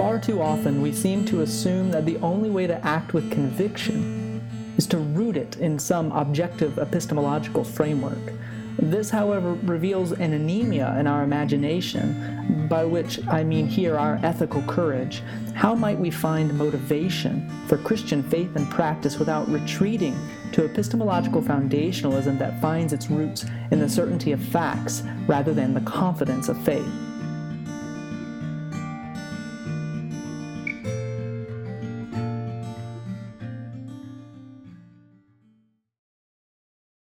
Far too often we seem to assume that the only way to act with conviction is to root it in some objective epistemological framework. This, however, reveals an anemia in our imagination, by which I mean here our ethical courage. How might we find motivation for Christian faith and practice without retreating to epistemological foundationalism that finds its roots in the certainty of facts rather than the confidence of faith?